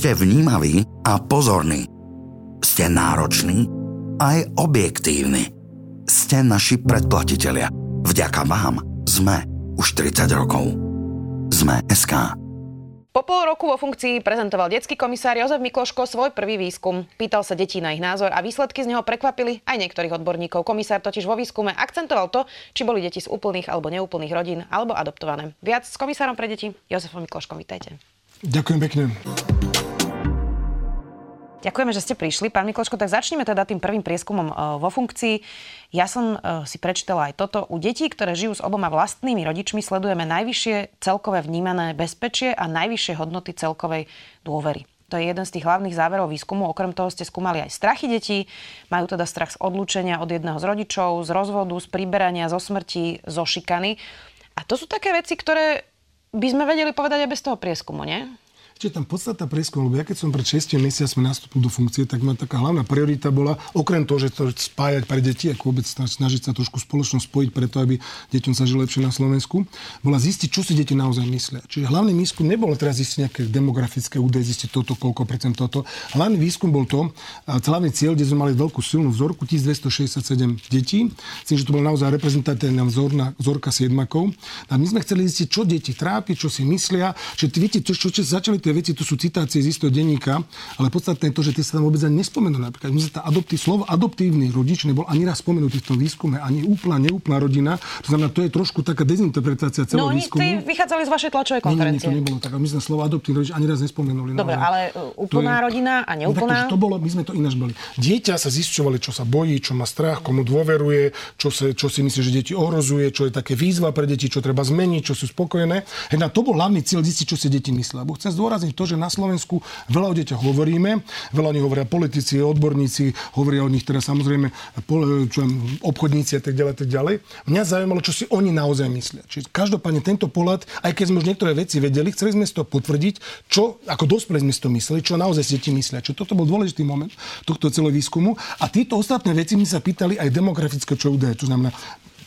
ste vnímaví a pozorní. Ste nároční aj objektívni. Ste naši predplatitelia. Vďaka vám sme už 30 rokov. Sme SK. Po pol roku vo funkcii prezentoval detský komisár Jozef Mikloško svoj prvý výskum. Pýtal sa detí na ich názor a výsledky z neho prekvapili aj niektorých odborníkov. Komisár totiž vo výskume akcentoval to, či boli deti z úplných alebo neúplných rodín alebo adoptované. Viac s komisárom pre deti Jozefom Mikloškom, vítajte. Ďakujem pekne. Ďakujeme, že ste prišli. Pán Mikloško, tak začneme teda tým prvým prieskumom e, vo funkcii. Ja som e, si prečítala aj toto. U detí, ktoré žijú s oboma vlastnými rodičmi, sledujeme najvyššie celkové vnímané bezpečie a najvyššie hodnoty celkovej dôvery. To je jeden z tých hlavných záverov výskumu. Okrem toho ste skúmali aj strachy detí. Majú teda strach z odlúčenia od jedného z rodičov, z rozvodu, z priberania, zo smrti, zo šikany. A to sú také veci, ktoré by sme vedeli povedať aj bez toho prieskumu, nie? Čiže tam podstatná prieskum, lebo ja keď som pred 6 mesiacmi nastúpil do funkcie, tak ma taká hlavná priorita bola, okrem toho, že to spájať pre deti, ako vôbec snažiť sa trošku spoločnosť spojiť preto, aby deťom sa žilo lepšie na Slovensku, bola zistiť, čo si deti naozaj myslia. Čiže hlavný výskum nebolo teraz zistiť nejaké demografické údaje, zistiť toto, koľko percent toto. Hlavný výskum bol to, hlavný cieľ, kde sme mali veľkú silnú vzorku, 1267 detí, tým, že to bol naozaj reprezentatívna vzorná, vzorka siedmakov. A my sme chceli zistiť, čo deti trápi, čo si myslia, že viete, čo, čo, čo začali tie veci, to sú citácie z istého denníka, ale podstatné je to, že tie sa tam vôbec ani nespomenú. Napríklad, my tá adoptí, slovo adoptívny rodič nebol ani raz spomenutý v tom výskume, ani úplná, neúplná rodina. To znamená, to je trošku taká dezinterpretácia celého no, výskumu. No, vychádzali z vašej tlačovej konferencie. Nie, nie, nie, to nebolo tak. My sme slovo adoptívny rodič ani raz nespomenuli. Dobre, no, ale úplná je, rodina a no, neúplná? No, to, to bolo, my sme to ináč boli. Dieťa sa zisťovali, čo sa bojí, čo má strach, komu dôveruje, čo, sa, čo si myslí, že deti ohrozuje, čo je také výzva pre deti, čo treba zmeniť, čo sú spokojné. Hej, na to bol hlavný cieľ zistiť, čo si deti myslia. Bo chcem zdôrazniť to, že na Slovensku veľa o deťoch hovoríme, veľa o nich hovoria politici, odborníci, hovoria o nich teda samozrejme čo, obchodníci a tak ďalej, tak ďalej. Mňa zaujímalo, čo si oni naozaj myslia. Čiže každopádne tento pohľad, aj keď sme už niektoré veci vedeli, chceli sme si to potvrdiť, čo ako dospelí sme si to mysleli, čo naozaj si deti myslia. Čo toto bol dôležitý moment tohto celého výskumu. A títo ostatné veci mi sa pýtali aj demografické čo údaje. To znamená,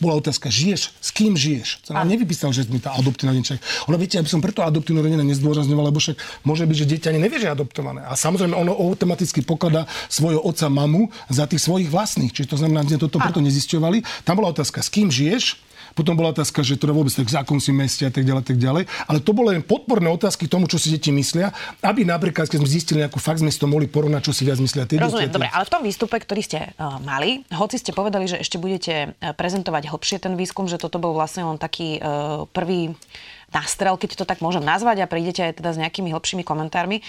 bola otázka, žiješ, s kým žiješ? To nám nevypísal, že mi tá adoptívna rodina. Ono viete, aby som preto adoptívnu rodinu nezdôrazňoval, lebo však môže byť, že dieťa ani nevie, že je adoptované. A samozrejme ono automaticky pokladá svojho otca, mamu za tých svojich vlastných. Čiže to znamená, že toto preto nezisťovali. Tam bola otázka, s kým žiješ? Potom bola otázka, že teda vôbec tak zákon si meste a tak ďalej, tak ďalej. Ale to boli len podporné otázky tomu, čo si deti myslia, aby napríklad, keď sme zistili nejakú fakt, sme si to mohli porovnať, čo si viac myslia tie Rozumiem, deti. dobre, ale v tom výstupe, ktorý ste uh, mali, hoci ste povedali, že ešte budete uh, prezentovať hlbšie ten výskum, že toto bol vlastne len taký uh, prvý nastrel, keď to tak môžem nazvať a prídete aj teda s nejakými hlbšími komentármi, e,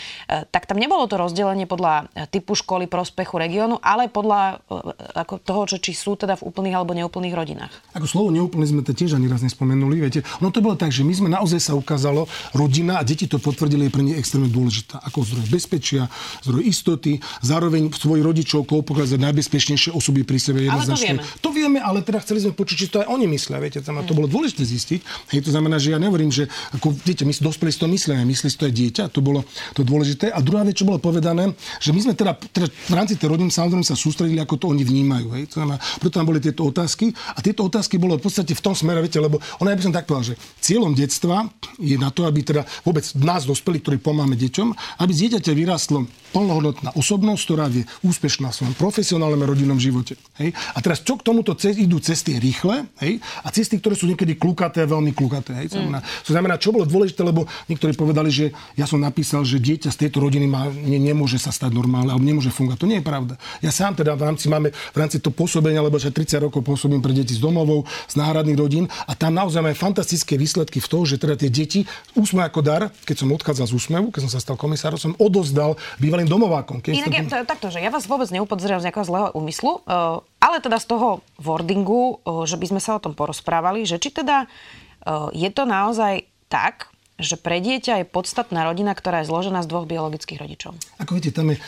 tak tam nebolo to rozdelenie podľa e, typu školy, prospechu regiónu, ale podľa e, ako toho, čo, či sú teda v úplných alebo neúplných rodinách. Ako slovo neúplný sme to tiež ani raz nespomenuli. Viete, ono to bolo tak, že my sme naozaj sa ukázalo, rodina a deti to potvrdili, je pre nich extrémne dôležitá. Ako zdroj bezpečia, zdroj istoty, zároveň svojich rodičov poukázať najbezpečnejšie osoby pri sebe. Ale to vieme. To vieme, ale teda chceli sme počuť, či to aj oni myslia. Viete, to, to bolo dôležité zistiť. Hej, to znamená, že ja nehovorím, že ako, viete, my dospeli si to myslíme, myslí si to aj dieťa, to bolo to dôležité. A druhá vec, čo bolo povedané, že my sme teda, teda v rámci tej rodiny samozrejme sa sústredili, ako to oni vnímajú. Hej. To znamená, preto tam boli tieto otázky a tieto otázky bolo v podstate v tom smere, viete, lebo ona, ja by som tak povedal, že cieľom detstva je na to, aby teda vôbec nás dospeli, ktorí pomáhame deťom, aby z dieťaťa vyrástlo plnohodnotná osobnosť, ktorá je úspešná v svojom profesionálnom a rodinnom živote. Hej. A teraz čo k tomuto cez, idú cesty rýchle hej, a cesty, ktoré sú niekedy klukaté, veľmi klukaté. Hej. Mm. To znamená, čo bolo dôležité, lebo niektorí povedali, že ja som napísal, že dieťa z tejto rodiny má, ne, nemôže sa stať normálne alebo nemôže fungovať. To nie je pravda. Ja sám teda v rámci máme v rámci to pôsobenia, lebo že 30 rokov pôsobím pre deti z domovov, z náhradných rodín a tam naozaj máme fantastické výsledky v tom, že teda tie deti úsmev ako dar, keď som odchádzal z úsmevu, keď som sa stal komisárom, som odozdal bývalým bývalým domovákom. Keď Inak ja, to, takto, že ja vás vôbec neupodzerujem z nejakého zlého úmyslu, uh, ale teda z toho wordingu, uh, že by sme sa o tom porozprávali, že či teda uh, je to naozaj tak, že pre dieťa je podstatná rodina, ktorá je zložená z dvoch biologických rodičov? Ako viete, tam je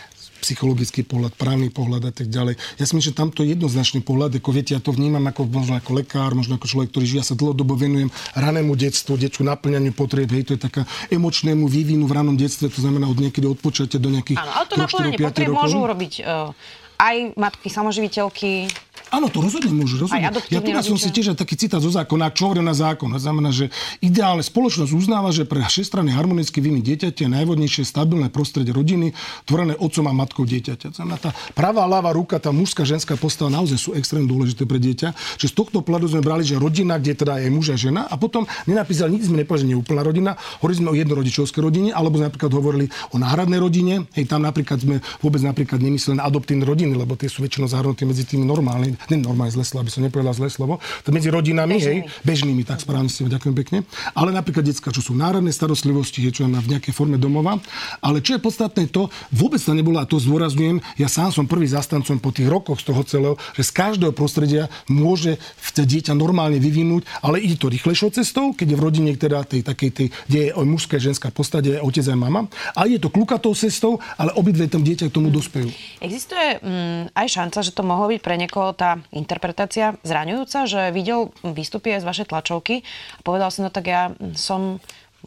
psychologický pohľad, právny pohľad a tak ďalej. Ja si myslím, že tamto je jednoznačný pohľad, ako viete, ja to vnímam ako, možno ako lekár, možno ako človek, ktorý žije, ja sa dlhodobo venujem ranému detstvu, detskú naplňaniu potrieb, hej, to je taká emočnému vývinu v ranom detstve, to znamená od niekedy od počatia do nejakých Áno, ale to naplňanie potrieb rokov. môžu robiť uh, aj matky samoživiteľky, Áno, to rozhodne môžu, rozhodne. Ja tu som si tiež taký citát zo zákona, čo hovorí na zákon. To znamená, že ideálne spoločnosť uznáva, že pre všestranný harmonický vývin dieťaťa je najvodnejšie stabilné prostredie rodiny, tvorené otcom a matkou dieťaťa. To znamená, tá pravá, ľavá ruka, tá mužská, ženská postava naozaj sú extrémne dôležité pre dieťa. Že z tohto pohľadu sme brali, že rodina, kde teda je muž a žena, a potom nenapísali, nič sme nepovedali, že nie úplná rodina, hovorili sme o jednorodičovskej rodine, alebo sme napríklad hovorili o náhradnej rodine. Hej, tam napríklad sme vôbec napríklad nemysleli na adoptívne rodiny, lebo tie sú väčšinou zahrnuté medzi tými normálnymi, ne normálne zle slovo, aby som nepovedal zlé slovo, to medzi rodinami, bežnými. hej, bežnými, tak správne si ďakujem pekne. Ale napríklad detská, čo sú národné starostlivosti, je čo na v nejakej forme domova. Ale čo je podstatné to, vôbec to nebolo, a to zdôrazňujem, ja sám som prvý zastancom po tých rokoch z toho celého, že z každého prostredia môže dieťa normálne vyvinúť, ale ide to rýchlejšou cestou, keď je v rodine teda tej takej tej, kde je mužská ženská postade, otec a mama. A je to klukatou cestou, ale obidve tam dieťa k tomu dospejú. Existuje mm, aj šanca, že to mohlo byť pre niekoho tá interpretácia zraňujúca, že videl výstupy aj z vašej tlačovky a povedal si, no tak ja som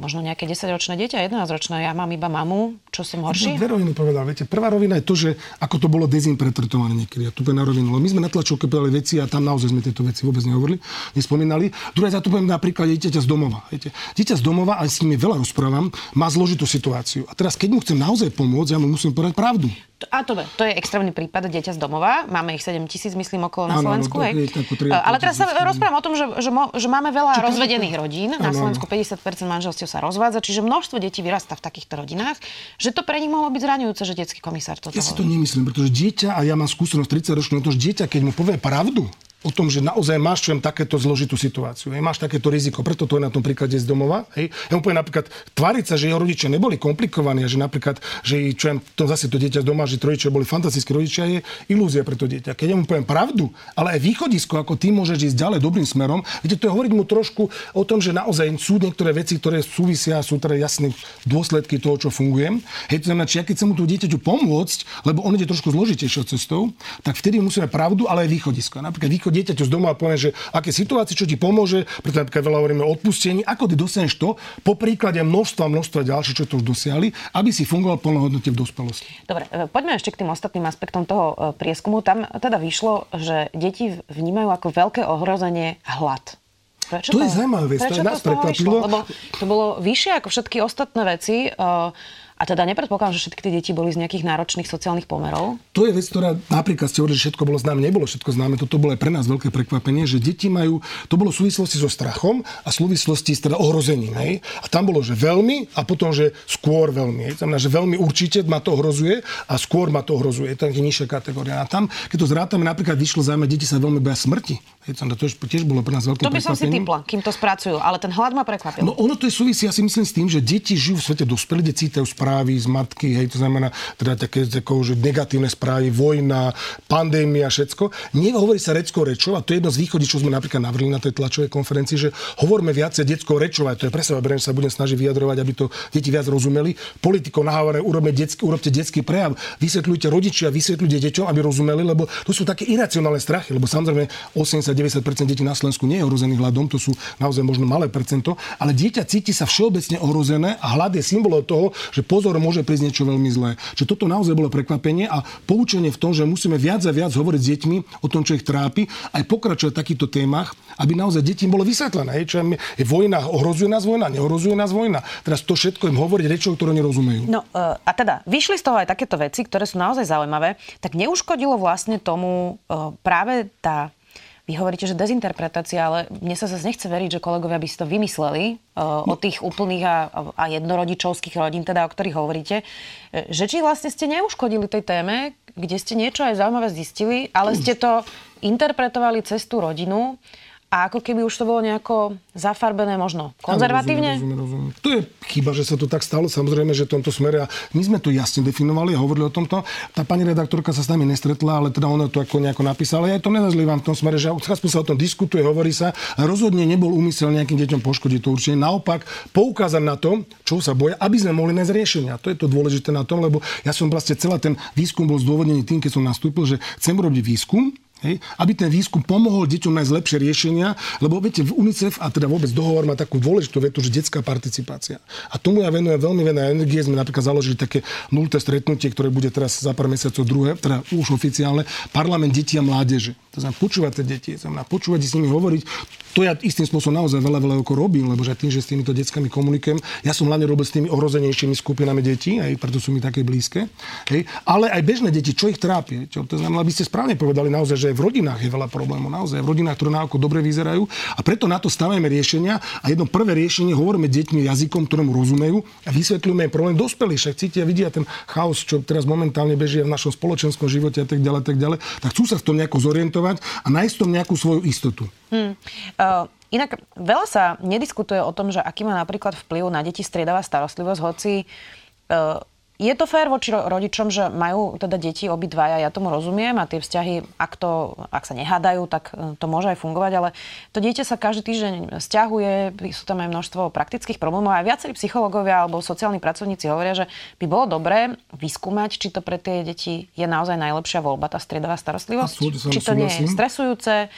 možno nejaké 10-ročné dieťa, 11-ročné, ja mám iba mamu, čo som horší? Dve roviny povedal, viete. Prvá rovina je to, že ako to bolo dezinterpretované niekedy. Ja tu na rovinu. My sme na tlačovke povedali veci a tam naozaj sme tieto veci vôbec nehovorili, nespomínali. Druhá, ja tu poviem napríklad dieťa z domova. Viete. Dieťa z domova, aj s nimi veľa rozprávam, má zložitú situáciu. A teraz, keď mu chcem naozaj pomôcť, ja mu musím povedať pravdu. A to, to je extrémny prípad dieťa z domova. Máme ich 7 tisíc, myslím, okolo na Slovensku. Ano, hej. Ale teraz sa rozprávam o tom, že, že, že máme veľa Čiže rozvedených rodín. Na Slovensku 50% manželstiev sa rozvádza, čiže množstvo detí vyrastá v takýchto rodinách. Že to pre nich mohlo byť zraňujúce, že detský komisár toto Ja si to nemyslím, pretože dieťa, a ja mám skúsenosť 30 ročnú, to, že dieťa, keď mu povie pravdu, o tom, že naozaj máš čujem takéto zložitú situáciu. Hej, máš takéto riziko, preto to je na tom príklade z domova. Hej. Ja mu poviem napríklad, tváriť sa, že jeho rodičia neboli komplikovaní a že napríklad, že čujem to zase to dieťa z doma, že rodičia boli fantastickí rodičia, je ilúzia pre to dieťa. Keď ja mu poviem pravdu, ale aj východisko, ako ty môžeš ísť ďalej dobrým smerom, viete, to je hovoriť mu trošku o tom, že naozaj sú niektoré veci, ktoré súvisia, sú teda jasné dôsledky toho, čo fungujem. Hej, to znamená, či ja keď chcem mu tú dieťaťu pomôcť, lebo on ide trošku zložitejšou cestou, tak vtedy musíme pravdu, ale aj východisko. Napríklad východisko dieťaťu z doma a poviem, že aké situácie, čo ti pomôže, preto napríklad veľa hovoríme o odpustení, ako ty dosiahneš to, po príklade množstva, množstva ďalších, čo to už dosiahli, aby si fungoval plnohodnotne v dospelosti. Dobre, e, poďme ešte k tým ostatným aspektom toho e, prieskumu. Tam teda vyšlo, že deti vnímajú ako veľké ohrozenie hlad. Prečo to, to je zaujímavé, to nás prekvapilo. Lebo to bolo vyššie ako všetky ostatné veci. Uh, a teda nepredpokladám, že všetky tie deti boli z nejakých náročných sociálnych pomerov? To je vec, ktorá napríklad ste hovorili, že všetko bolo známe, nebolo všetko známe. Toto bolo aj pre nás veľké prekvapenie, že deti majú, to bolo v súvislosti so strachom a súvislosti s teda ohrozením. Hej? A tam bolo, že veľmi a potom, že skôr veľmi. Hej? Znamená, že veľmi určite ma to ohrozuje a skôr ma to ohrozuje. To je nižšia kategória. A tam, keď to zrátame, napríklad vyšlo zaujímavé, deti sa veľmi boja smrti. Hej? To tiež bolo pre nás veľké To by som si typla, kým to spracujú, ale ten hlad ma prekvapil. No ono to je súvisí, ja si myslím s tým, že deti žijú v svete dospelí, kde cítajú správy z matky, hej, to znamená teda také, také že negatívne správy, vojna, pandémia, všetko. Nehovorí sa reckou rečou a to je jedno z východí, čo sme napríklad navrhli na tej tlačovej konferencii, že hovoríme viacej detskou rečou, a to je presne, že sa budem snažiť vyjadrovať, aby to deti viac rozumeli. Politikov nahávané, urobte detský, urobte detský prejav, vysvetľujte rodičia, vysvetľujte deťom, aby rozumeli, lebo to sú také iracionálne strachy, lebo samozrejme 80-90% detí na Slovensku nie je ohrozených hľadom, to sú naozaj možno malé percento, ale dieťa cíti sa všeobecne ohrozené a hlad je symbolom toho, že pozor môže prísť niečo veľmi zlé. Čiže toto naozaj bolo prekvapenie a poučenie v tom, že musíme viac a viac hovoriť s deťmi o tom, čo ich trápi, aj pokračovať v takýchto témach, aby naozaj deti bolo vysvetlené. Čo je vojna, ohrozuje nás vojna, neohrozuje nás vojna. Teraz to všetko im hovoriť rečou, ktoré nerozumejú. No e, a teda vyšli z toho aj takéto veci, ktoré sú naozaj zaujímavé, tak neuškodilo vlastne tomu e, práve tá vy hovoríte, že dezinterpretácia, ale mne sa zase nechce veriť, že kolegovia by si to vymysleli uh, o tých úplných a, a jednorodičovských rodín, teda o ktorých hovoríte. E, že či vlastne ste neuškodili tej téme, kde ste niečo aj zaujímavé zistili, ale ste to interpretovali cez tú rodinu a ako keby už to bolo nejako zafarbené možno konzervatívne? Rozumiem, rozumiem, rozumiem. To je chyba, že sa to tak stalo. Samozrejme, že v tomto smere. A my sme to jasne definovali a hovorili o tomto. Tá pani redaktorka sa s nami nestretla, ale teda ona to ako nejako napísala. Ja to nenazlievam v tom smere, že sa o tom diskutuje, hovorí sa. A rozhodne nebol úmysel nejakým deťom poškodiť to určite. Naopak, poukázať na to, čo sa boja, aby sme mohli nájsť riešenia. To je to dôležité na tom, lebo ja som vlastne celá ten výskum bol zdôvodnený tým, keď som nastúpil, že chcem robiť výskum, Hej? Aby ten výskum pomohol deťom nájsť lepšie riešenia, lebo viete, v UNICEF a teda vôbec dohovor má takú dôležitú vetu, že detská participácia. A tomu ja venujem veľmi veľa energie. Sme napríklad založili také nulté stretnutie, ktoré bude teraz za pár mesiacov druhé, teda už oficiálne, parlament detí a mládeže. To znamená počúvať tie deti, znamená počúvať s nimi hovoriť. To ja istým spôsobom naozaj veľa, veľa ako robím, lebo že tým, že s týmito deckami komunikujem, ja som hlavne robil s tými ohrozenejšími skupinami detí, aj preto sú mi také blízke. Hej. Ale aj bežné deti, čo ich trápi? Čo? To znamená, aby ste správne povedali naozaj, že aj v rodinách je veľa problémov, naozaj v rodinách, ktoré na dobre vyzerajú. A preto na to stavíme riešenia. A jedno prvé riešenie hovoríme deťmi jazykom, ktorému rozumejú a vysvetľujeme problém dospelých. Však cítia, vidia ten chaos, čo teraz momentálne beží v našom spoločenskom živote a tak ďalej, tak ďalej. Tak chcú sa v tom nejako zorientovať orientovať a nájsť tom nejakú svoju istotu. Hmm. Uh, inak veľa sa nediskutuje o tom, že aký má napríklad vplyv na deti striedavá starostlivosť, hoci uh, je to fér voči rodičom, že majú teda deti obidvaja, ja tomu rozumiem a tie vzťahy, ak, to, ak sa nehádajú, tak e, to môže aj fungovať, ale to dieťa sa každý týždeň stiahuje, sú tam aj množstvo praktických problémov a viacerí psychológovia alebo sociálni pracovníci hovoria, že by bolo dobré vyskúmať, či to pre tie deti je naozaj najlepšia voľba, tá striedavá starostlivosť, či to nie je stresujúce.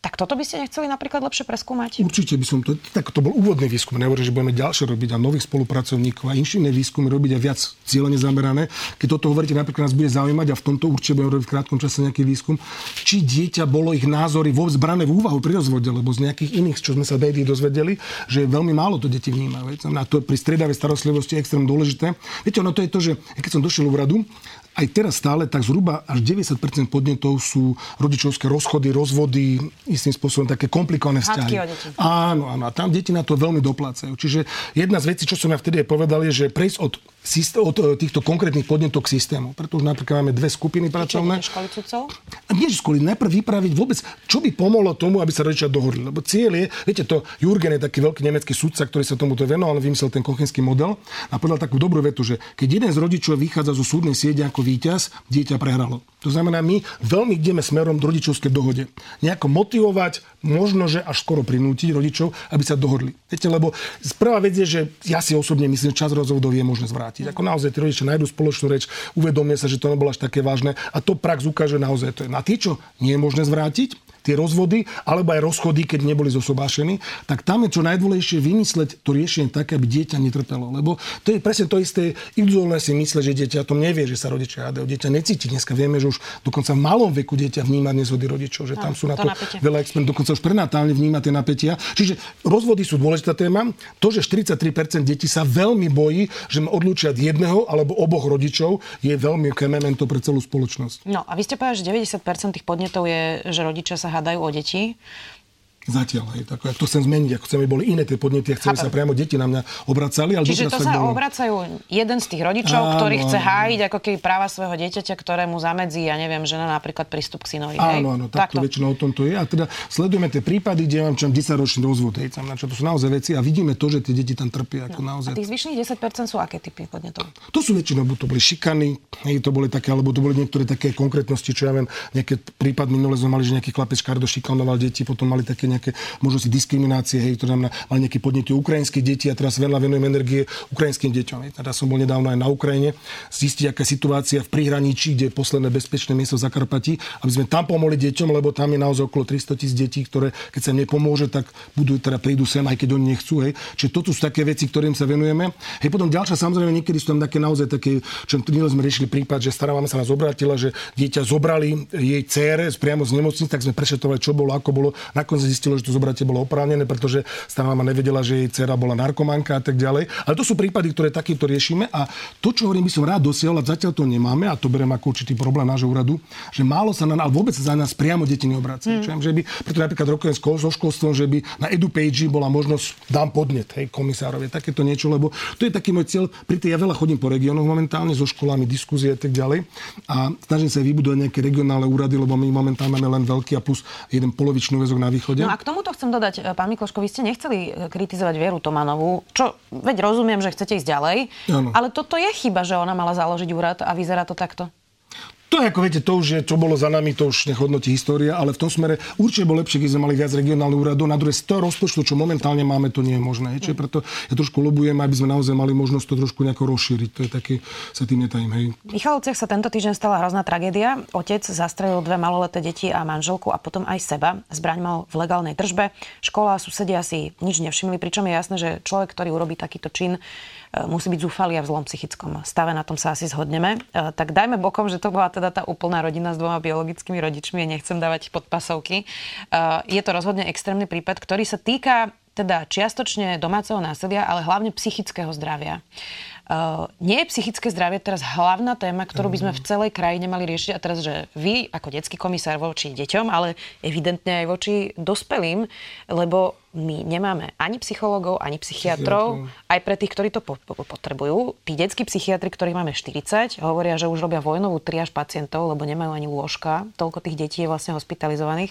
Tak toto by ste nechceli napríklad lepšie preskúmať? Určite by som to... Tak to bol úvodný výskum. Nehovorím, že budeme ďalšie robiť a nových spolupracovníkov a inšinné výskumy robiť a viac cieľene zamerané. Keď toto hovoríte, napríklad nás bude zaujímať a v tomto určite budeme robiť v krátkom čase nejaký výskum, či dieťa bolo ich názory vôbec brané v úvahu pri rozvode, lebo z nejakých iných, čo sme sa médií dozvedeli, že veľmi málo to deti vnímajú. A to pri striedavej starostlivosti je extrémne dôležité. Viete, ono to je to, že keď som došiel v aj teraz stále tak zhruba až 90% podnetov sú rodičovské rozchody, rozvody, istým spôsobom také komplikované vzťahy. Áno, áno. A tam deti na to veľmi doplácajú. Čiže jedna z vecí, čo som ja vtedy aj povedal, je, že prejsť od od týchto konkrétnych podnetov k systému. Preto už napríklad máme dve skupiny pracovné. Školy cudcov? Nie školy, najprv vypraviť vôbec, čo by pomohlo tomu, aby sa rodičia dohodli. Lebo cieľ je, viete, to Jurgen je taký veľký nemecký sudca, ktorý sa tomuto venoval, vymyslel ten kochenský model a povedal takú dobrú vetu, že keď jeden z rodičov vychádza zo súdnej siede ako víťaz, dieťa prehralo. To znamená, my veľmi ideme smerom do rodičovskej dohode. Nejako motivovať, možno, že až skoro prinútiť rodičov, aby sa dohodli. Viete, lebo prvá vec je, že ja si osobne myslím, že čas rozhodov je možné zvrátiť. Ako naozaj tí rodičia nájdú spoločnú reč, uvedomia sa, že to nebolo až také vážne a to prax ukáže naozaj to je. Na tie, čo nie je možné zvrátiť, tie rozvody, alebo aj rozchody, keď neboli zosobášení, tak tam je čo najdôležitejšie vymysleť to riešenie také, aby dieťa netrpelo. Lebo to je presne to isté, individuálne si mysle, že dieťa o tom nevie, že sa rodičia hádajú. Dieťa necíti. Dneska vieme, že už dokonca v malom veku dieťa vníma nezhody rodičov, že tam sú na to, to veľa experimentov, dokonca už prenatálne vníma tie napätia. Čiže rozvody sú dôležitá téma. To, že 43% detí sa veľmi bojí, že ma odlúčia jedného alebo oboch rodičov, je veľmi memento pre celú spoločnosť. No a vy ste povedali, že 90% tých podnetov je, že rodičia sa hádajú o deti. Zatiaľ, hej, tak, to chcem zmeniť, ako chceme, boli iné tie podnety, chceme sa priamo deti na mňa obracali. Ale Čiže to sa bolo. obracajú jeden z tých rodičov, áno, ktorý chce áno, hájiť ako keby práva svojho dieťaťa, ktorému zamedzí, ja neviem, žena napríklad prístup k synovi. Áno, áno, takto, takto. väčšinou o tom to je. A teda sledujeme tie prípady, kde mám čo 10 ročný rozvod, hej, tam, čo to sú naozaj veci a vidíme to, že tie deti tam trpia. Ako no. naozaj. A tých zvyšných 10% sú aké typy podnetov? To sú väčšinou, to boli šikany, hej, to boli také, alebo to boli niektoré také konkrétnosti, čo ja viem, nejaký prípad minule sme mali, že nejaký chlapec škardo šikanoval deti, potom mali také nejaké možnosti diskriminácie, hej, to znamená, mali nejaké podnety ukrajinských detí a teraz veľa venujem energie ukrajinským deťom. Hej. Teda som bol nedávno aj na Ukrajine, zistiť, aká situácia v príhraničí, kde je posledné bezpečné miesto Zakarpatí, aby sme tam pomohli deťom, lebo tam je naozaj okolo 300 tisíc detí, ktoré keď sa nepomôže, tak budú teda prídu sem, aj keď oni nechcú. Hej. Čiže toto sú také veci, ktorým sa venujeme. Hej, potom ďalšia, samozrejme, niekedy sú tam také naozaj také, čo sme riešili prípad, že stará sa nás obratila, že dieťa zobrali jej cére priamo z nemocnice, tak sme prešetovali, čo bolo, ako bolo. Nakoniec zistilo, že to zobratie bolo oprávnené, pretože mama nevedela, že jej dcera bola narkomanka a tak ďalej. Ale to sú prípady, ktoré takýmto riešime a to, čo hovorím, by som rád dosiahol, a zatiaľ to nemáme a to berem ako určitý problém nášho úradu, že málo sa na nás, vôbec za nás priamo deti neobracajú. Mm. že by, preto napríklad rokujem so školstvom, že by na EduPage bola možnosť dám podnet hej, komisárovi, takéto niečo, lebo to je taký môj cieľ. Pri tej ja veľa chodím po regiónoch momentálne so školami, diskusie a tak ďalej a snažím sa vybudovať nejaké regionálne úrady, lebo my momentálne máme len veľký a plus jeden polovičný väzok na východe. No a k tomuto chcem dodať, e, pán Mikloško, vy ste nechceli e, kritizovať Vieru Tomanovú, čo veď rozumiem, že chcete ísť ďalej, ano. ale toto je chyba, že ona mala založiť úrad a vyzerá to takto. To je ako viete, to už je, čo bolo za nami, to už nehodnotí história, ale v tom smere určite bolo lepšie, keď sme mali viac regionálnych úradov. Na druhé, z rozpočtu, čo momentálne máme, to nie je možné. Čiže preto ja trošku lobujem, aby sme naozaj mali možnosť to trošku nejako rozšíriť. To je taký, sa tým netajím, hej. V Michalovciach sa tento týždeň stala hrozná tragédia. Otec zastrelil dve maloleté deti a manželku a potom aj seba. Zbraň mal v legálnej držbe. Škola a susedia si nič nevšimli, pričom je jasné, že človek, ktorý urobí takýto čin, musí byť zúfalý a v zlom psychickom stave, na tom sa asi zhodneme. E, tak dajme bokom, že to bola teda tá úplná rodina s dvoma biologickými rodičmi a nechcem dávať podpasovky. E, je to rozhodne extrémny prípad, ktorý sa týka teda čiastočne domáceho násilia, ale hlavne psychického zdravia. Uh, nie je psychické zdravie teraz hlavná téma, ktorú by sme v celej krajine mali riešiť. A teraz, že vy ako detský komisár voči deťom, ale evidentne aj voči dospelým, lebo my nemáme ani psychológov, ani psychiatrov, aj pre tých, ktorí to po- po- potrebujú. Tí detskí psychiatri, ktorých máme 40, hovoria, že už robia vojnovú triáž pacientov, lebo nemajú ani lôžka. Toľko tých detí je vlastne hospitalizovaných.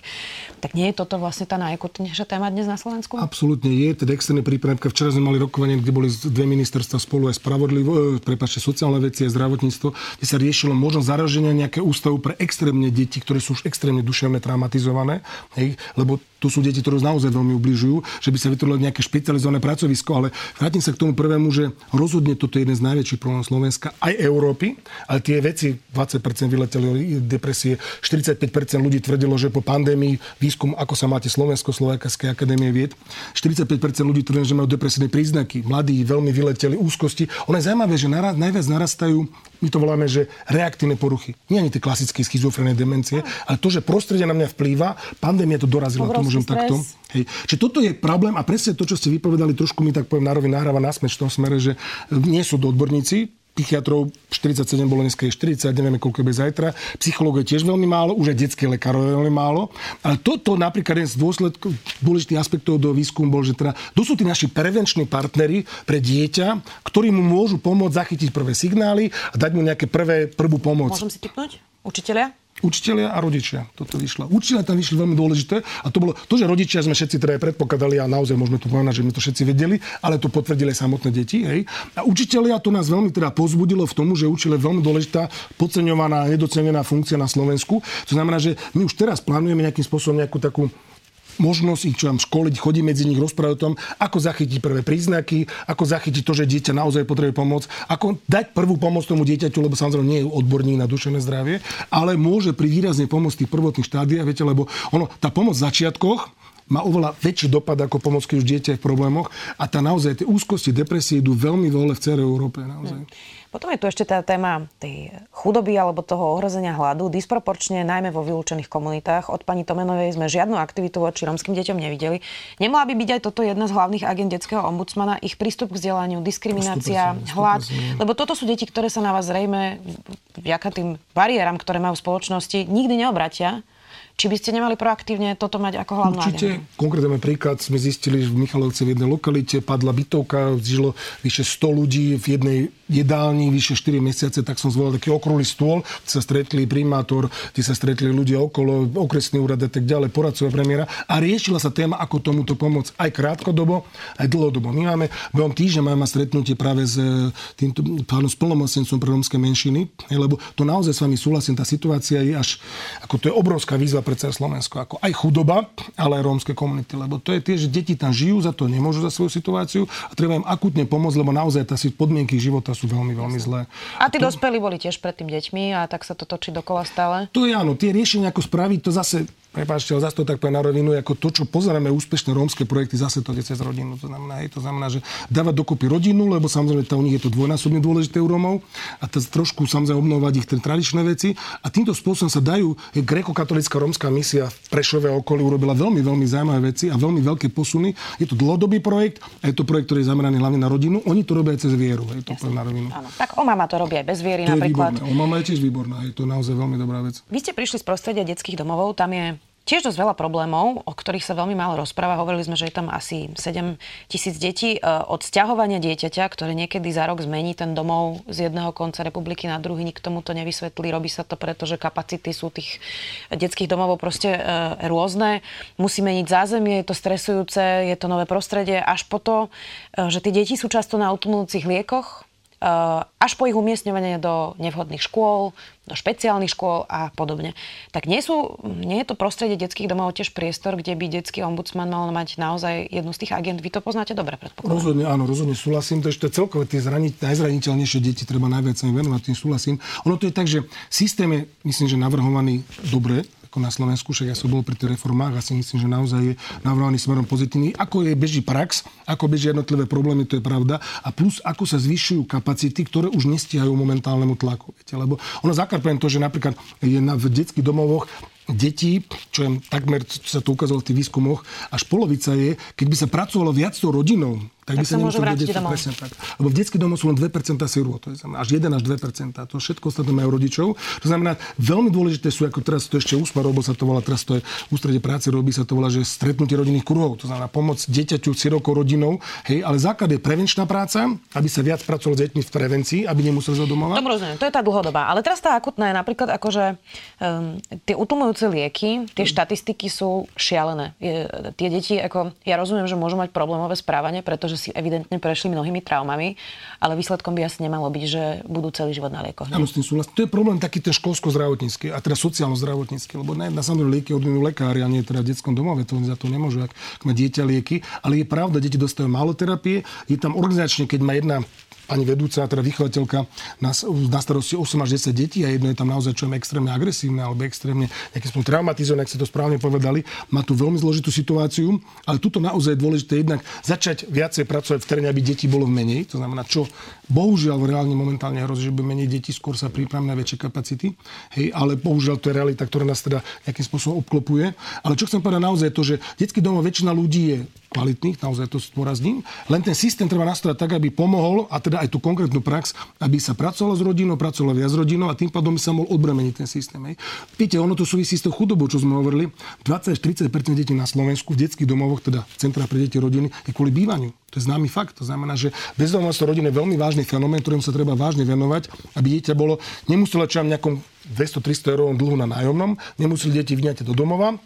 Tak nie je toto vlastne tá najakutnejšia téma dnes na Slovensku? Absolútne je. Teda externé prípravka. Včera sme mali rokovanie, kde boli dve ministerstva spolu aj spravodlivo, e, prepáčte, sociálne veci a zdravotníctvo, kde sa riešilo možno zaraženia nejaké ústavu pre extrémne deti, ktoré sú už extrémne duševne traumatizované, hej, lebo tu sú deti, ktoré naozaj veľmi ubližujú, že by sa vytvorilo nejaké špecializované pracovisko, ale vrátim sa k tomu prvému, že rozhodne toto je jeden z najväčších problémov Slovenska, aj Európy, ale tie veci, 20% vyleteli depresie, 45% ľudí tvrdilo, že po pandémii výskum, ako sa máte Slovensko, Slovenskej akadémie vied, 45% ľudí tvrdilo, že majú depresívne príznaky, mladí veľmi vyleteli, úzkosti. Ono je zaujímavé, že naraz, najviac narastajú my to voláme, že reaktívne poruchy. Nie ani tie klasické schizofrené demencie, ale to, že prostredie na mňa vplýva, pandémia to dorazila, to môžem stres. takto. Hej. Čiže toto je problém a presne to, čo ste vypovedali, trošku mi tak poviem nároveň nahráva na smeč v tom smere, že nie sú to odborníci, psychiatrov 47 bolo dneska je 40, nevieme koľko bude zajtra. Psychológov je tiež veľmi málo, už aj detské lekárov je veľmi málo. Ale toto napríklad je z dôsledkov dôležitých aspektov do výskumu bol, že teda, to sú tí naši prevenční partnery pre dieťa, ktorí mu môžu pomôcť zachytiť prvé signály a dať mu nejaké prvé, prvú pomoc. Môžem si typnúť? Učiteľia? Učiteľia a rodičia. Toto vyšlo. Učiteľia tam vyšli veľmi dôležité a to bolo to, že rodičia sme všetci teda predpokladali a naozaj môžeme tu povedať, že my to všetci vedeli, ale to potvrdili aj samotné deti. Hej. A učiteľia to nás veľmi teda pozbudilo v tomu, že učiteľ je veľmi dôležitá, podceňovaná, nedocenená funkcia na Slovensku. To znamená, že my už teraz plánujeme nejakým spôsobom nejakú takú možnosť ich čo vám školiť, chodiť medzi nich, rozprávať o tom, ako zachytiť prvé príznaky, ako zachytiť to, že dieťa naozaj potrebuje pomoc, ako dať prvú pomoc tomu dieťaťu, lebo samozrejme nie je odborník na duševné zdravie, ale môže pri výrazne pomôcť tých prvotných štádiách, viete, lebo ono, tá pomoc v začiatkoch, má oveľa väčší dopad ako pomoc, keď už dieťa je v problémoch a tá naozaj tie úzkosti, depresie idú veľmi dole v celej Európe. Naozaj. Hmm. Potom je tu ešte tá téma tej chudoby alebo toho ohrozenia hladu. Disproporčne, najmä vo vylúčených komunitách. Od pani Tomenovej sme žiadnu aktivitu voči romským deťom nevideli. Nemala by byť aj toto jedna z hlavných agent detského ombudsmana, ich prístup k vzdelaniu, diskriminácia, 100%, 100%. hlad. Lebo toto sú deti, ktoré sa na vás zrejme vďaka tým bariéram, ktoré majú v spoločnosti, nikdy neobratia. Či by ste nemali proaktívne toto mať ako hlavnú Určite. Agendu? Konkrétne príklad sme zistili, že v Michalovce v jednej lokalite padla bytovka, žilo vyše 100 ľudí v jednej jedálni vyše 4 mesiace, tak som zvolal taký okrúhly stôl, kde sa stretli primátor, kde sa stretli ľudia okolo, okresný úrad a tak ďalej, poradcovia premiéra a riešila sa téma, ako tomuto pomôcť aj krátkodobo, aj dlhodobo. My máme, behom týždňa máme stretnutie práve s e, týmto pánom splnomocnencom pre rómske menšiny, lebo to naozaj s vami súhlasím, tá situácia je až, ako to je obrovská výzva pre celé Slovensko. Ako aj chudoba, ale aj rómske komunity. Lebo to je tie, že deti tam žijú, za to nemôžu za svoju situáciu a treba im akutne pomôcť, lebo naozaj tá podmienky života sú veľmi, veľmi zlé. A tí to... dospelí boli tiež pred tým deťmi a tak sa to točí dokola stále? To je áno, tie riešenia ako spraviť, to zase prepáčte, ale zase to tak poviem na rovinu, ako to, čo pozeráme úspešné rómske projekty, zase to ide cez rodinu. To znamená, hej, to znamená, že dávať dokopy rodinu, lebo samozrejme to u nich je to dvojnásobne dôležité u Rómov a to trošku samozrejme obnovať ich tie tradičné veci. A týmto spôsobom sa dajú, je grekokatolická rómska misia v Prešove a okolí urobila veľmi, veľmi zaujímavé veci a veľmi veľké posuny. Je to dlhodobý projekt a je to projekt, ktorý je zameraný hlavne na rodinu. Oni to robia aj cez vieru, je to na rovinu. Áno. Tak o mama to robí aj bez viery To je napríklad. výborné. O mama je tiež výborná, je to naozaj veľmi dobrá vec. Vy ste prišli z prostredia detských domovov, tam je tiež dosť veľa problémov, o ktorých sa veľmi málo rozpráva. Hovorili sme, že je tam asi 7 tisíc detí. E, Od sťahovania dieťaťa, ktoré niekedy za rok zmení ten domov z jedného konca republiky na druhý, nikto tomu to nevysvetlí. Robí sa to preto, že kapacity sú tých detských domovov proste e, rôzne. Musí meniť zázemie, je to stresujúce, je to nové prostredie, až po to, e, že tie deti sú často na utlmujúcich liekoch, až po ich umiestňovanie do nevhodných škôl, do špeciálnych škôl a podobne. Tak nie, sú, nie je to prostredie detských domov tiež priestor, kde by detský ombudsman mal mať naozaj jednu z tých agent. Vy to poznáte dobre, predpokladám. Rozhodne, áno, rozhodne súhlasím. To ešte celkové tie zraniť, najzraniteľnejšie deti treba najviac venovať, tým súhlasím. Ono to je tak, že systém je, myslím, že navrhovaný dobre, ako na Slovensku, však ja som bol pri tých reformách a si myslím, že naozaj je navrhovaný smerom pozitívny. Ako je beží prax, ako beží jednotlivé problémy, to je pravda. A plus, ako sa zvyšujú kapacity, ktoré už nestihajú momentálnemu tlaku. Viete? Lebo ono zakarpujem to, že napríklad je na, v detských domovoch detí, čo je takmer, čo sa to ukázalo v tých výskumoch, až polovica je, keď by sa pracovalo viac s tou rodinou, tak, Tak by sa môžu nemuselo vrátiť domov. Presne tak. Lebo v detských domoch sú len 2% sirôt, to znamená, až 1 až 2%. To všetko ostatné majú rodičov. To znamená, veľmi dôležité sú, ako teraz to ešte úsma robil sa to volá, teraz to je v ústrede práce, robí sa to volá, že stretnutie rodinných kruhov. To znamená pomoc dieťaťu širokou rodinou. Hej, ale základ je prevenčná práca, aby sa viac pracovalo s deťmi v prevencii, aby nemuseli zo domova. Tomu rozumiem, to je tá dlhodobá. Ale teraz tá akutná je napríklad akože um, tie utlmujúce lieky, tie štatistiky sú šialené. Je, tie deti, ako, ja rozumiem, že môžu mať problémové správanie, pretože si evidentne prešli mnohými traumami, ale výsledkom by asi nemalo byť, že budú celý život na liekoch. Áno, s tým súhlasím. To je problém taký ten školsko-zdravotnícky, a teda sociálno-zdravotnícky, lebo na, na samozrejme lieky ordinujú lekári, a nie teda v detskom domove, to oni za to nemôžu, ak má dieťa lieky. Ale je pravda, deti dostávajú málo terapie. Je tam organizačne, keď má jedna pani vedúca, teda vychovateľka na, na starosti 8 až 10 detí a jedno je tam naozaj čo je extrémne agresívne alebo extrémne nejakým spôsobom traumatizované, ak ste to správne povedali. Má tu veľmi zložitú situáciu, ale tuto naozaj je dôležité jednak začať viacej pracovať v teréne, aby detí bolo menej. To znamená, čo bohužiaľ reálne momentálne hrozí, že bude menej detí, skôr sa pripravíme na väčšie kapacity. Hej, ale bohužiaľ to je realita, ktorá nás teda nejakým spôsobom obklopuje. Ale čo chcem povedať naozaj je to, že detský domov väčšina ľudí je kvalitných, naozaj to zdôrazním. Len ten systém treba nastaviť tak, aby pomohol, a teda aj tú konkrétnu prax, aby sa pracovalo s rodinou, pracovalo viac s rodinou a tým pádom by sa mohol odbremeniť ten systém. Hej. Viete, ono to súvisí s tou chudobou, čo sme hovorili. 20 až 30 detí na Slovensku v detských domovoch, teda v centrách pre deti rodiny, je kvôli bývaniu. To je známy fakt. To znamená, že bezdomovstvo rodiny je veľmi vážny fenomén, ktorým sa treba vážne venovať, aby dieťa bolo, nemuselo čo nejakom 200-300 eur dlhu na nájomnom, nemuseli deti vyňať do domova,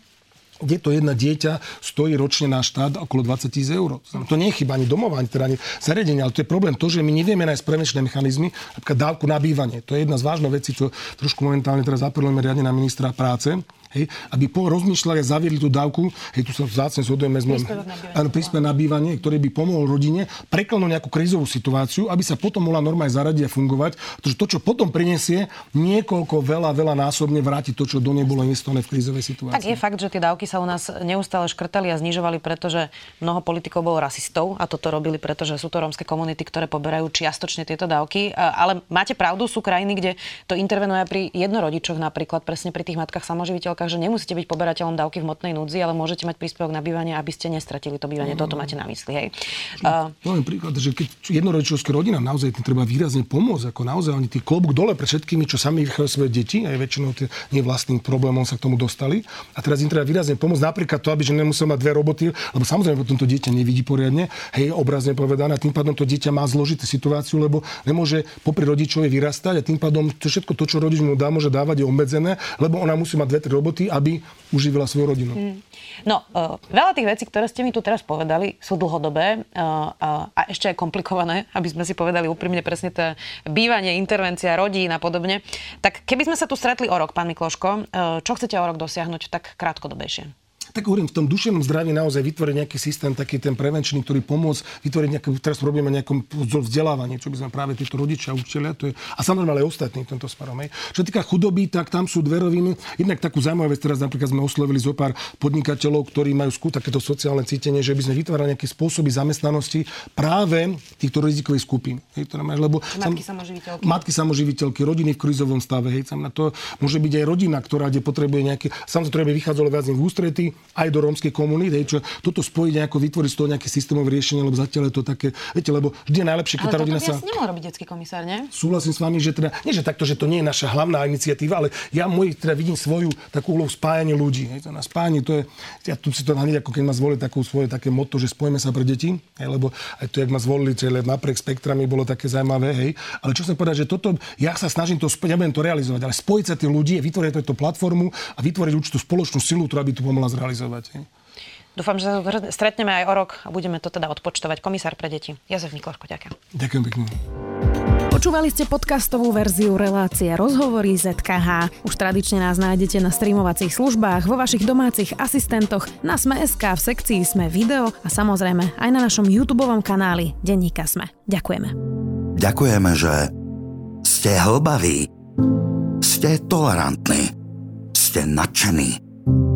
kde to jedna dieťa stojí ročne na štát okolo 20 tisíc eur. To nie je chyba ani domova, ani, teda ani zariadenia, ale to je problém to, že my nevieme nájsť prevenčné mechanizmy, napríklad dávku na bývanie. To je jedna z vážnych vecí, čo trošku momentálne teraz apelujeme riadne na ministra práce, hej, aby po rozmýšľali a zaviedli tú dávku, hej, tu sa vzácne zhodujeme s Príspevok na bývanie. ktorý by pomohol rodine preklenúť nejakú krízovú situáciu, aby sa potom mohla normálne zaradiť a fungovať, pretože to, čo potom prinesie, niekoľko veľa, veľa násobne vráti to, čo do nej bolo investované v krízovej situácii. Tak je fakt, že tie dávky sa u nás neustále škrtali a znižovali, pretože mnoho politikov bolo rasistov a toto robili, pretože sú to rómske komunity, ktoré poberajú čiastočne tieto dávky. Ale máte pravdu, sú krajiny, kde to intervenuje pri jednorodičoch, napríklad presne pri tých matkách samoživiteľkách, že nemusíte byť poberateľom dávky v hmotnej núdzi, ale môžete mať príspevok na bývanie, aby ste nestratili to bývanie. Toto máte na mysli, hej. Uh, Poviem príklad, že keď jednorodičovské rodina naozaj tým treba výrazne pomôcť, ako naozaj oni tý klobúk dole pre všetkými, čo sami vychovajú svoje deti, aj väčšinou tie nie vlastným problémom sa k tomu dostali. A teraz im treba výrazne pomôcť napríklad to, aby že nemusel mať dve roboty, lebo samozrejme potom to dieťa nevidí poriadne, hej, obrazne povedané, a tým pádom to dieťa má zložitú situáciu, lebo nemôže popri rodičovi vyrastať a tým pádom to všetko to, čo rodič mu dá, môže dávať, je obmedzené, lebo ona musí mať dve, tri roboty, aby uživila svoju rodinu. No, uh, veľa tých vecí, ktoré ste mi tu teraz povedali, sú dlhodobé uh, uh, a ešte aj komplikované, aby sme si povedali úprimne presne to bývanie, intervencia rodín a podobne. Tak keby sme sa tu stretli o rok, pán Mikloško, uh, čo chcete o rok dosiahnuť tak krátkodobejšie? Tak hovorím, v tom duševnom zdraví naozaj vytvoriť nejaký systém, taký ten prevenčný, ktorý pomôcť vytvoriť nejaké, teraz robíme nejakom vzdelávaní, čo by sme práve títo rodičia, učiteľia, to je, a samozrejme ale ostatní v tomto smerom. Hej. Čo týka chudoby, tak tam sú dve roviny. Jednak takú zaujímavú vec, teraz napríklad sme oslovili zo pár podnikateľov, ktorí majú skú takéto sociálne cítenie, že by sme vytvárali nejaké spôsoby zamestnanosti práve týchto rizikových skupín. Hej, to máš, lebo matky samoživiteľky. Matky samoživiteľky, rodiny v krízovom stave. Hej, na to môže byť aj rodina, ktorá kde potrebuje nejaké, samozrejme vychádzalo viac v ústrety, aj do rómskej komunity, čo toto spojiť nejako vytvoriť z toho nejaké systémové riešenie, lebo zatiaľ je to také, viete, lebo vždy je najlepšie, keď ale tá rodina sa... Ale nemohol robiť detský komisár, nie? Súhlasím s vami, že teda, nie že takto, že to nie je naša hlavná iniciatíva, ale ja môj, teda vidím svoju takú úlohu spájanie ľudí. Hej, to na spájanie, to je, ja tu si to hneď, ako keď ma zvolili takú svoje také motto, že spojíme sa pre deti, hej, lebo aj to, jak ma zvolili, že napriek spektrami bolo také zaujímavé, hej. Ale čo chcem povedať, že toto, ja sa snažím to, ja budem to realizovať, ale spojiť sa tie ľudí, vytvoriť túto platformu a vytvoriť určitú spoločnú silu, ktorá by tu pomohla zrealizovať. Hej. Dúfam, že sa stretneme aj o rok a budeme to teda odpočtovať. Komisár pre deti. Jozef Mikloško, ďakujem. Ďakujem pekne. Počúvali ste podcastovú verziu relácie Rozhovory ZKH. Už tradične nás nájdete na streamovacích službách, vo vašich domácich asistentoch, na Sme.sk, v sekcii Sme video a samozrejme aj na našom YouTube kanáli Denníka Sme. Ďakujeme. Ďakujeme, že ste hlbaví, ste tolerantní, ste nadšení,